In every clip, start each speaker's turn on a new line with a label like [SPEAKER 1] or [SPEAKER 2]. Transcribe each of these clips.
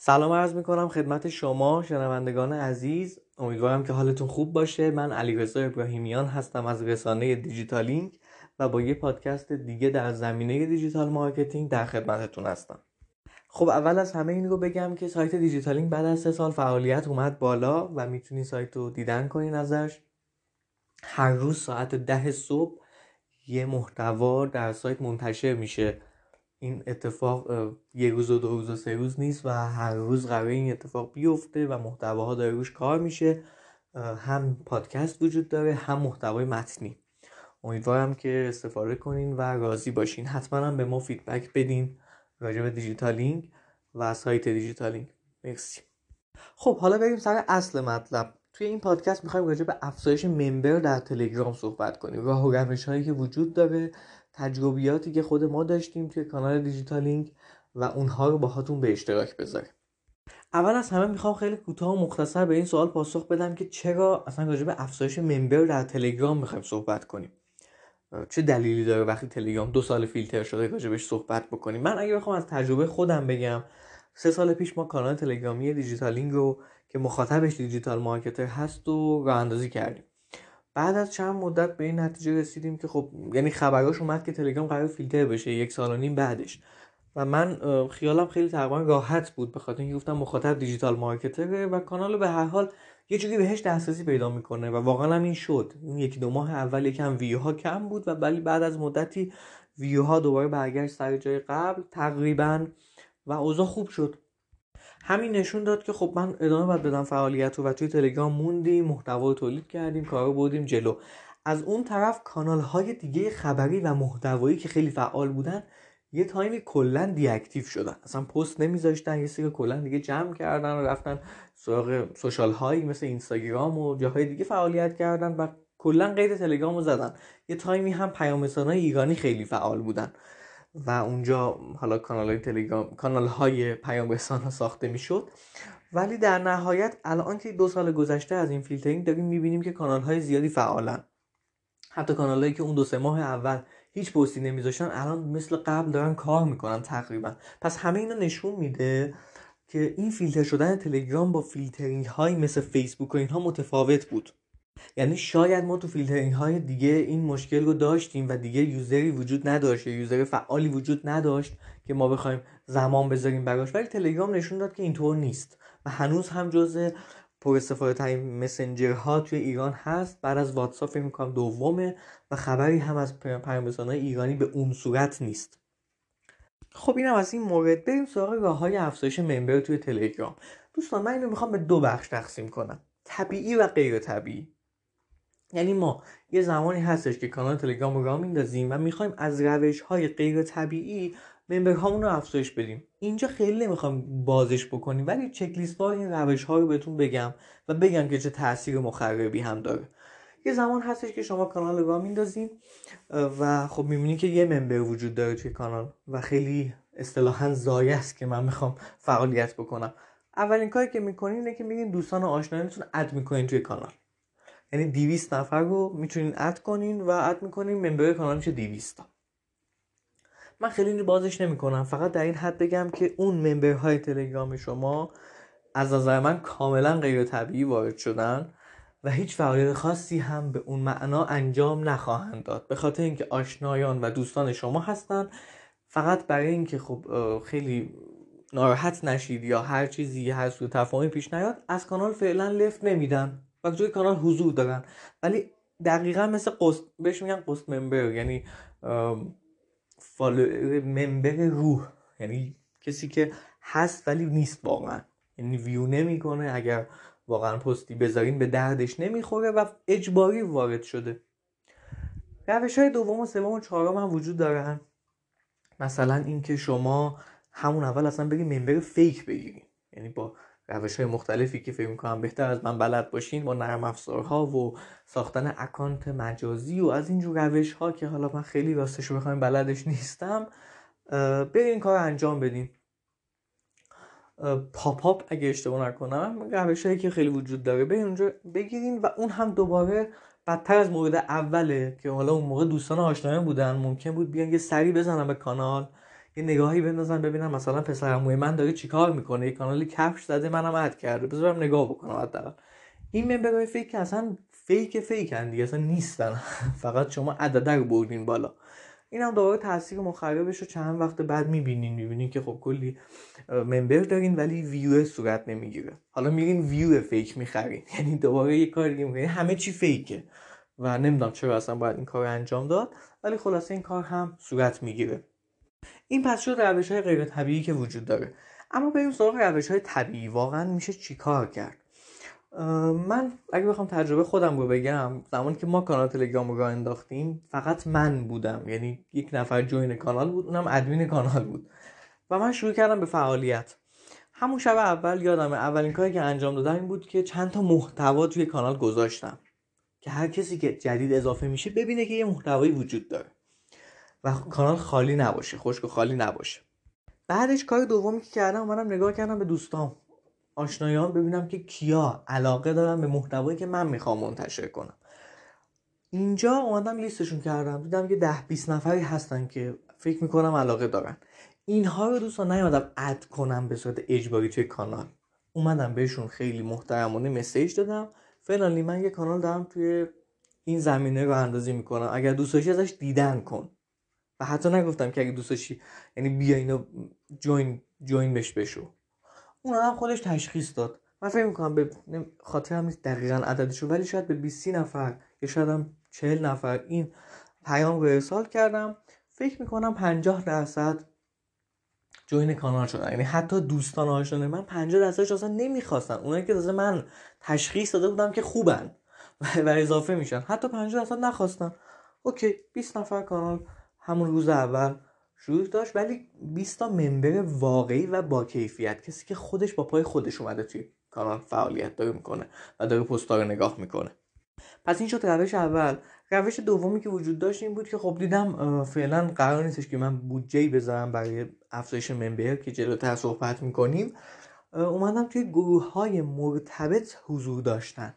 [SPEAKER 1] سلام عرض می‌کنم خدمت شما شنوندگان عزیز. امیدوارم که حالتون خوب باشه. من علیرضا ابراهیمیان هستم از رسانه دیجیتالینگ و با یه پادکست دیگه در زمینه digital marketing در خدمتتون هستم. خب اول از همه این رو بگم که سایت دیجیتالینگ بعد از سه سال فعالیت اومد بالا و می‌تونی سایت رو دیدن کنین ازش. هر روز ساعت ده صبح یه محتوا در سایت منتشر میشه. این اتفاق یه روز و دو روز و سه روز نیست و هر روز قرار این اتفاق بیفته و محتواها داره روش کار میشه. هم پادکست وجود داره هم محتوای متنی. امیدوارم که استفاده کنین و راضی باشین. حتما هم به ما feedback بدین راجع به دیجیتالینگ و سایت دیجیتالینگ مرسی. خب حالا بریم سر اصل مطلب. توی این پادکست می‌خوایم راجع به افزایش member در تلگرام صحبت کنیم راه و روش هایی که وجود داره تجربیاتی که خود ما داشتیم توی کانال دیجیتالینگ و اونها رو باهاتون به اشتراک بذاریم. اول از همه می‌خوام خیلی کوتاه و مختصر به این سوال پاسخ بدم که چرا اصلا راجع به افزایش member در تلگرام می‌خوایم صحبت کنیم. چه دلیلی داره وقتی تلگرام دو سال فیلتر شده راجبش صحبت بکنیم؟ من اگه بخوام از تجربه خودم بگم سه سال پیش ما کانال تلگرامی دیجیتالینگ رو که مخاطبش digital marketer هست و راه اندازی کردیم. بعد از چند مدت به این نتیجه رسیدیم که خب یعنی خبراش اومد که تلگرام قرار فیلتر بشه یک سال و نیم بعدش. و من خیالم خیلی تقریبا راحت بود به خاطر اینکه گفتم مخاطب دیجیتال مارکتره و کانال به هر حال یه جوری بهش دسترسی پیدا می‌کنه و واقعا هم این شد. اون یکی دو ماه اول یکم ویو ها کم بود و ولی بعد از مدتی ویو ها دوباره برگشت سر جای قبل تقریبا و اوضاع خوب شد. همین نشون داد که خب من ادامه باید بدم فعالیت رو و توی تلگرام موندیم محتوا تولید کردیم کار رو بردیم جلو. از اون طرف کانال های دیگه خبری و محتوایی که خیلی فعال بودن یه time ی کلا deactive شدن. اصلا پست نمیذاشتن یه سری کلا دیگه جمع کردن و رفتن سراغ social هایی مثل اینستاگرام و جاهای دیگه فعالیت کردن و کلا قید تلگرام رو زدن. یه time ی هم پیام ایرانی خیلی فعال بودن. و اونجا حالا کانال های تلگرام کانال های پیام رسان ساخته می‌شد. ولی در نهایت الان که دو سال گذشته از این فیلترینگ داریم می‌بینیم که کانال های زیادی فعالن. حتی کانال هایی که اون دو سه ماه اول هیچ پستی نمیذاشتن الان مثل قبل دارن کار می‌کنن تقریبا. پس همه اینا نشون میده که این فیلتر شدن تلگرام با فیلترینگ های مثل فیسبوک و اینها متفاوت بود. یعنی شاید ما تو فیلترینگ های دیگه این مشکل رو داشتیم و دیگه user ی وجود نداشت user فعالی وجود نداشت که ما بخوایم زمان بذاریم براش. ولی تلگرام نشون داد که اینطور نیست و هنوز هم جز پر استفاده ترین مسنجر ها توی ایران هست. بعد از واتساپ فکر می‌کنم دومه و خبری هم از پیام ایرانی به اون صورت نیست. خب اینم از این مورد. بریم سراغ راه های افزایش ممبر توی تلگرام. دوستان من اینو می‌خوام به دو بخش تقسیم کنم. طبیعی و غیر طبیعی یعنی ما یه زمانی هستش که کانال تلگرام رو راه میندازیم و می‌خوایم از روش های غیر طبیعی ممبر هامون رو افزایش بدیم. اینجا خیلی نمی‌خوام بازش بکنیم ولی چک لیست این روش ها رو بهتون بگم و بگم که چه تاثیر مخربی هم داره. یه زمان هستش که شما کانال رو میندازیم و خب می‌بینی که یه ممبر وجود داره توی کانال و خیلی اصطلاحا زایه است که من می‌خوام فعالیت بکنم. اولین کاری که می‌کنین اینه که میگین دوستان آشنایانتون اد می‌کنین توی کانال. یعنی 200 نفر رو می‌تونین اد کنین و اد می‌کنین ممبر کانال میشه 200 تا. من خیلی بازش نمی‌کنم. فقط در این حد بگم که اون ممبرهای تلگرام شما از نظر من کاملا غیر طبیعی وارد شدن و هیچ فعالیت خاصی هم به اون معنا انجام نخواهند داد. به خاطر اینکه آشنایان و دوستان شما هستن. فقط برای اینکه خب خیلی ناراحت نشید یا هر چیزی هر سوء تفاهمی پیش نیاد از کانال فعلا لفت نمیدن. و توی کانال حضور دارن ولی دقیقا مثل قست بهش میگن قست ممبر یعنی فالو ممبر روح. یعنی کسی که هست ولی نیست واقعا. یعنی ویو نمی‌کنه. اگر واقعا پستی بذارین به دردش نمی‌خوره و اجباری وارد شده. روش های دوم و سوم و چهارم هم وجود دارن. مثلا اینکه شما همون اول اصلا بگید ممبر فیک بگیرین یعنی با روش های مختلفی که فکر می‌کنم بهتر از من بلد باشین با نرم افزارها و ساختن اکانت مجازی و از اینجور روش ها که حالا من خیلی راستش رو بلدش نیستم برین کار انجام بدین. پاپ اپ اگه اشتباه نکنم روش هایی که خیلی وجود داره. برین اونجا بگیرین و اون هم دوباره بدتر از مورد اوله که حالا اون موقع دوستان آشنایان بودن ممکن بود بیان یه سری بزنن به کانال. یه نگاهی بندازم ببینم مثلا پسر من داره چیکار می‌کنه یه کانالی کفش زده منم اد کرده. بذارم نگاه بکنم حداقل. این ممبرهای فیک اصلا فیک فیکن دیگه اصلا نیستن. فقط شما عدده رو بردین بالا. این هم دوباره تاثیر مخربش رو چند وقت بعد می‌بینین می‌بینین که خب کلی ممبر دارین ولی ویو صورت نمی‌گیره. حالا میرین ویو فیک می‌خرین. یعنی دوباره یه کار دیگه همه چی فیکه و نمی‌دونم چرا اصلا باید این کار انجام داد. ولی خلاصه این کار هم صورت می‌گیره. این پس شد روش های غیر طبیعی که وجود داره. اما بریم سراغ روش های طبیعی. واقعا میشه چیکار کرد؟ من اگه بخوام تجربه خودم رو بگم زمانی که ما کانال تلگرام رو انداختیم فقط من بودم. یعنی یک نفر جوین کانال بود اونم ادمین کانال بود. و من شروع کردم به فعالیت. همون شب اول یادمه اولین کاری که انجام دادم این بود که چند تا محتوا توی کانال گذاشتم. که هر کسی که جدید اضافه میشه ببینه که یه محتوایی وجود داره. و کانال خالی نباشه خشک و خالی نباشه. بعدش کار دومی که کردم اومدم نگاه کردم به دوستام آشنایان ببینم که کیا علاقه دارن به محتوایی که من می‌خوام منتشر کنم. اینجا اومدم لیستشون کردم دیدم که ده 20 نفری هستن که فکر می‌کنم علاقه دارن. اینها رو دوستان نیومدم اد کنم به صورت اجباری توی کانال. اومدم بهشون خیلی محترمانه مسیج دادم. فلانی من یه کانال دارم توی این زمینه رو اندازی می‌کنم. اگر دوست ازش دیدن کن. و حتی نگفتم که اگه دوست داشتی یعنی بیا اینو جوین جوین بش بشو. اون هم خودش تشخیص داد. من فکر می‌کنم به خاطرم نیست دقیقا عددشو ولی شاید به 20 نفر یا شاید هم 40 نفر این پیام رو ارسال کردم. فکر می‌کنم 50 درصد جوین کانال شدن. یعنی حتی دوستان آشنای من 50 درصدش اصلا نمی‌خواستن. اونایی که تازه من تشخیص داده بودم که خوبن و اضافه میشن. حتی 50 درصد نخواستن. اوکی 20 نفر کانال همون روز اول شروع داشت ولی 20 تا ممبر واقعی و با کیفیت کسی که خودش با پای خودش اومده توی کانال فعالیت داره می‌کنه و داره پستا رو نگاه می‌کنه. پس این شد روش اول. روش دومی که وجود داشت این بود که خب دیدم فعلا قرار نیستش که من بودجه بذارم برای افزایش ممبر که جلوتر صحبت می‌کنیم. اومدم توی گروه های مرتبط حضور داشتن.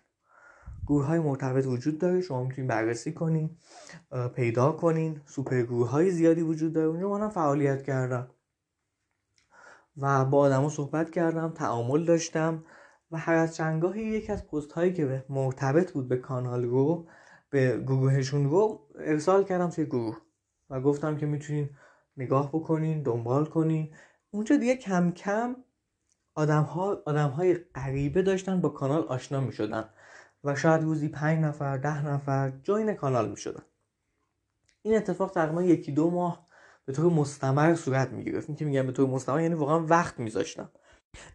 [SPEAKER 1] گروه های مرتبط وجود داره. شما می‌تونید بررسی کنین پیدا کنین. سوپر گروه های زیادی وجود داره. اونجا منم فعالیت کردم. و با آدما صحبت کردم تعامل داشتم و هر از چندگاهی یکی از پست هایی که مرتبط بود به کانال رو به گروهشون رو ارسال کردم توی گروه. و گفتم که می‌تونین نگاه بکنین دنبال کنین. اونجا دیگه کم کم آدم, ها، آدم های غریبه داشتن با کانال آشنا می شدن و شاید روزی پنج نفر ده نفر جوین کانال می شدن این اتفاق تقریبا یکی دو ماه به طور مستمر صورت می گرفت که میگم به طور مستمر یعنی واقعا وقت میذاشتم.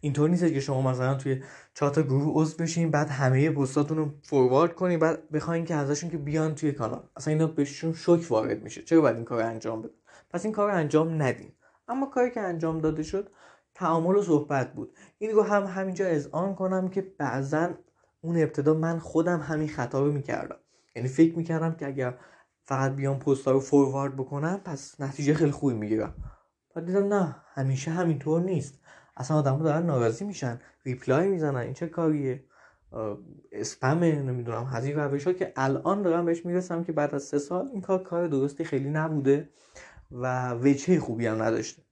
[SPEAKER 1] اینطور نیست که شما مثلا توی چهار گروه عضو بشین بعد همه پستاتون رو فوروارد کنین بعد بخواین که ازشون که بیان توی کانال. اصلا اینا بهشون شوک وارد میشه. چرا باید این کار انجام بدن؟ پس این کار انجام ندین. اما کاری که انجام داده شد تعامل و صحبت بود. این رو هم همینجا اذعان کنم که بعضا اون ابتدا من خودم همین خطا رو می‌کردم. یعنی فکر می‌کردم که اگر فقط بیام پست رو فوروارد بکنم پس نتیجه خیلی خوبی می‌گیرم. بعد دیدم نه همیشه همینطور نیست. اصلا آدم دارن ناراضی میشن ریپلای می‌زنن این چه کاریه؟ اسپمه نمی‌دونم این روش ها که الان دارم بهش می‌رسم که بعد از سه سال این کار کار درستی خیلی نبوده و وجه خوبی هم نداشته.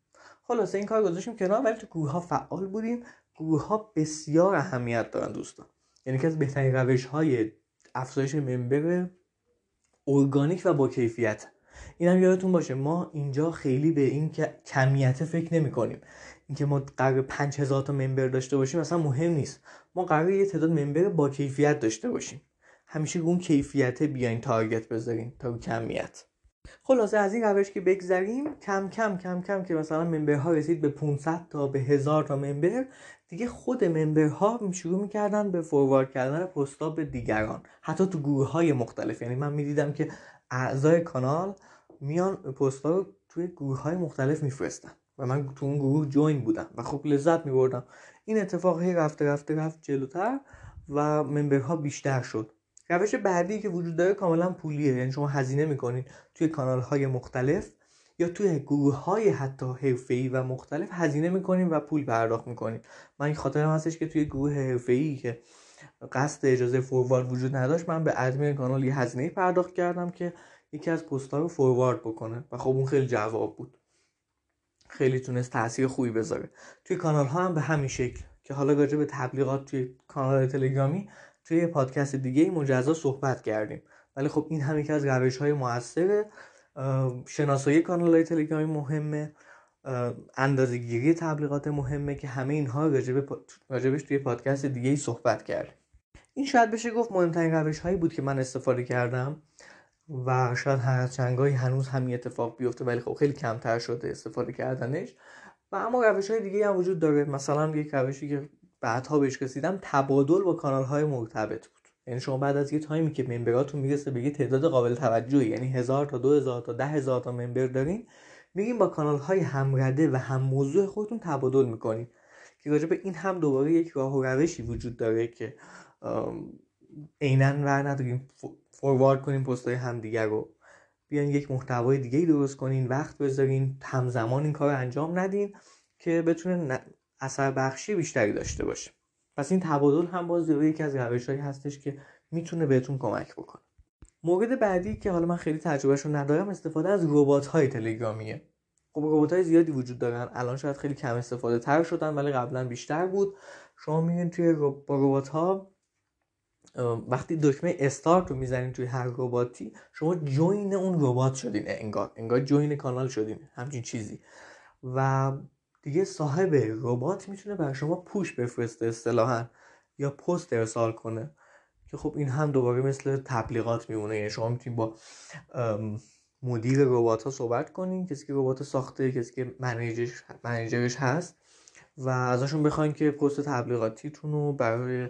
[SPEAKER 1] خلاصه این کار گذاشتیم کنار ولی تو گروه ها فعال بودیم. گروه ها بسیار اهمیت دارن دوستان. یعنی که از بهترین روش های افزایش ممبر ارگانیک و با کیفیت. این هم یادتون باشه ما اینجا خیلی به این که کمیت فکر نمی کنیم اینکه ما قرار 5000 تا ممبر داشته باشیم اصلا مهم نیست. ما قرار یه تعداد ممبر با کیفیت داشته باشیم. همیشه اون کیفیت بیاین تارگت بذاریم تا کمیت. خلاصه از این روش که بگذریم کم کم کم کم که مثلا ممبرها رسید به 500 تا به 1000 تا ممبر دیگه خود ممبرها شروع می‌کردن به فوروارد کردن پستا به دیگران حتی تو گروه های مختلف. یعنی من می‌دیدم که اعضای کانال میان پستا رو توی گروه های مختلف میفرستن و من تو اون گروه جوین بودم و خب لذت میبردم. این اتفاق هی رفته رفته رفت جلوتر و ممبرها بیشتر شد. روش بعدی که وجود داره کاملا پولیه. یعنی شما هزینه می‌کنین توی کانال های مختلف یا توی گروه های حتی حرفه‌ای و مختلف هزینه می‌کنیم و پول پرداخت می‌کنیم من این خاطرم هستش که توی گروه حرفه‌ای که قصد اجازه فوروارد وجود نداشت من به ادمین کانال یه هزینه پرداخت کردم که یکی از پست رو فوروارد بکنه و خب اون خیلی جواب بود. خیلی تونست تاثیر خوبی بذاره. توی کانال ها هم به همین شکل که حالا راجع به تبلیغات توی کانال تلگرامی توی پادکست دیگه مجزا صحبت کردیم. ولی خب این هم یکی از روش های موثر شناسایی کانال های تلگرامی مهمه. اندازه گیری تبلیغات مهمه که همه اینها راجبش توی پادکست دیگه ای صحبت کرد این شاید بشه گفت مهمترین روش هایی بود که من استفاده کردم و شاید هر چنگایی هنوز همین اتفاق بیفته ولی خب خیلی کمتر شده استفاده کردنش. و اما روش های دیگه هم وجود داره. مثلا یک روشی که بعدها بهش رسیدم تبادل با کانال های مرتبط بود. یعنی شما بعد از یه تایمی که ممبراتون می‌رسه به یه تعداد قابل توجهی یعنی هزار تا دو هزار تا ده هزار تا ممبر دارین میریم با کانال های همرده و هم موضوع خودتون تبادل می‌کنین. که راجع به این هم دوباره یک راه و روشی وجود داره که عینا ور نداریم فوروارد کنیم پست های همدیگه رو. بیان یک محتوای دیگه درست کنین وقت بذارین همزمان این کار انجام ندین که بتونه اثر بخشی بیشتری داشته باشه. پس این تبادل هم باز یکی از روشهایی هستش که می‌تونه بهتون کمک بکنه. مورد بعدی که حالا من خیلی تجربهش رو ندارم استفاده از ربات های تلگرامیه. خب ربات های زیادی وجود دارن. الان شاید خیلی کم استفاده تر شدن ولی قبلا بیشتر بود. شما میرین توی با ربات ها وقتی دکمه استارت رو می‌زنین توی هر رباتی شما جوین اون ربات شدین. انگار انگار جوین کانال شدین. همچین چیزی. و دیگه صاحب ربات می‌تونه برای شما پوش بفرسته اصطلاحا یا پست ارسال کنه. که خب این هم دوباره مثل تبلیغات میمونه. یعنی شما می‌تونید با مدیر ربات ها صحبت کنین. کسی که ربات ساخته کسی که منیجرش, منیجرش هست و ازشون بخواین که پست تبلیغاتیتون رو برای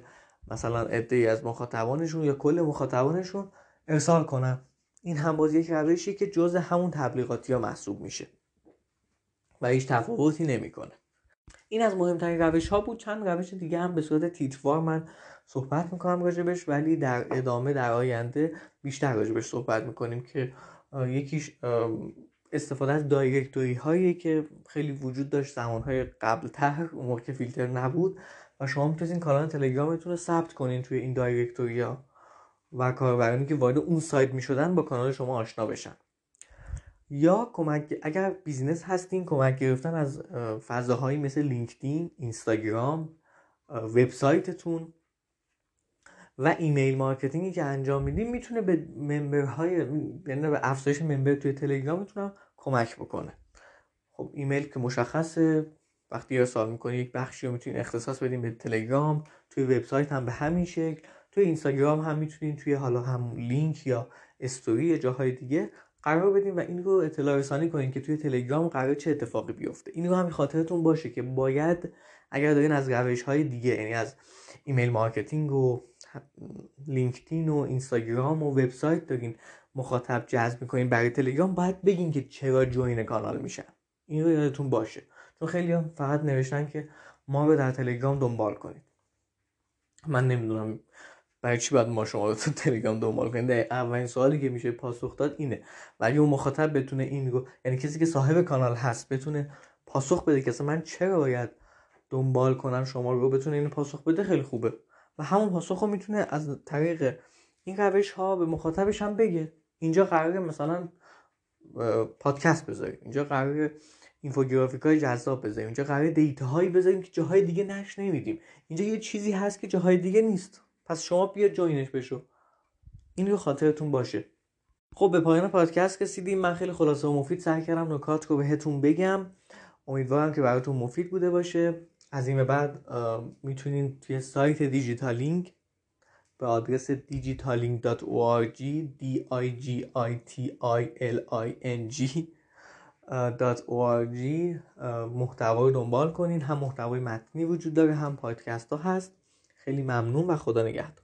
[SPEAKER 1] مثلا عده از مخاطبانشون یا کل مخاطبانشون ارسال کنن. این هم باز یک روشی که جز همون تبلیغاتی ها محسوب میشه. و هیچ تفاوتی نمی‌کنه. این از مهمترین روش ها بود. چند روش دیگه هم به صورت تیتوار من صحبت می‌کنم راجبش ولی در ادامه در آینده بیشتر راجبش صحبت می‌کنیم که یکیش استفاده از دایرکتوری هایی که خیلی وجود داشت زمان های قبل تر اون که فیلتر نبود. و شما می‌تونید کانال تلگرامتون رو ثبت کنین توی این دایرکتوری ها و کاربرانی که وارد اون سایت می‌شدن با کانال شما آشنا بشن. یا کمک اگر business هستین کمک گرفتن از فضاهایی مثل لینکدین اینستاگرام وبسایتتون و email marketing ی که انجام میدین می‌تونه به member های یعنی به افزایش member توی تلگرامتون هم کمک بکنه. خب ایمیل که مشخصه. وقتی ارسال می‌کنی یک بخشی رو می‌تونید اختصاص بدین به تلگرام توی وبسایت هم به همین شکل توی اینستاگرام هم می‌تونین توی حالا هم لینک یا استوری یا جاهای دیگه قرار بدین و این رو اطلاع رسانی کنین که توی تلگرام قرار چه اتفاقی بیفته. این رو هم خاطرتون باشه که باید اگر دارین از روش های دیگه یعنی از email marketing و لینکدین و اینستاگرام و وبسایت دارین مخاطب جذب می‌کنین برای تلگرام باید بگین که چرا join کانال میشن این رو یادتون باشه. چون خیلی هم فقط نوشتن که ما رو در تلگرام دنبال کنید. من نمی‌دونم برای چی باید ما شما رو تو تلگرام دنبال کنید اولین سوالی که میشه پاسخ داد اینه. ولی اون مخاطب بتونه این رو یعنی کسی که صاحب کانال هست بتونه پاسخ بده که من چرا باید دنبال کنم شما رو بتونه این پاسخ بده خیلی خوبه. و همون پاسخ رو می‌تونه از طریق این روش ها به مخاطبش هم بگه. اینجا قراره مثلا پادکست بذاریم. اینجا قراره اینفوگرافیک های جذاب بذاریم. اینجا قراره data هایی بذاریم که جاهای دیگه نش نمیدیم اینجا یه چیزی هست که جاهای دیگه نیست. پس شما بیا join ش بشو. این رو خاطرتون باشه. خب به پایان پادکست رسیدیم. من خیلی خلاصه و مفید سعی کردم نکات رو بهتون بگم. امیدوارم که براتون مفید بوده باشه. از این به بعد می‌تونین توی سایت دیجیتالینگ به آدرس digitaling.org d i g i t i l i n g .org محتوا رو دنبال کنین. هم محتوای متنی وجود داره هم پادکست ها هست. خیلی ممنون و خدا نگهدار.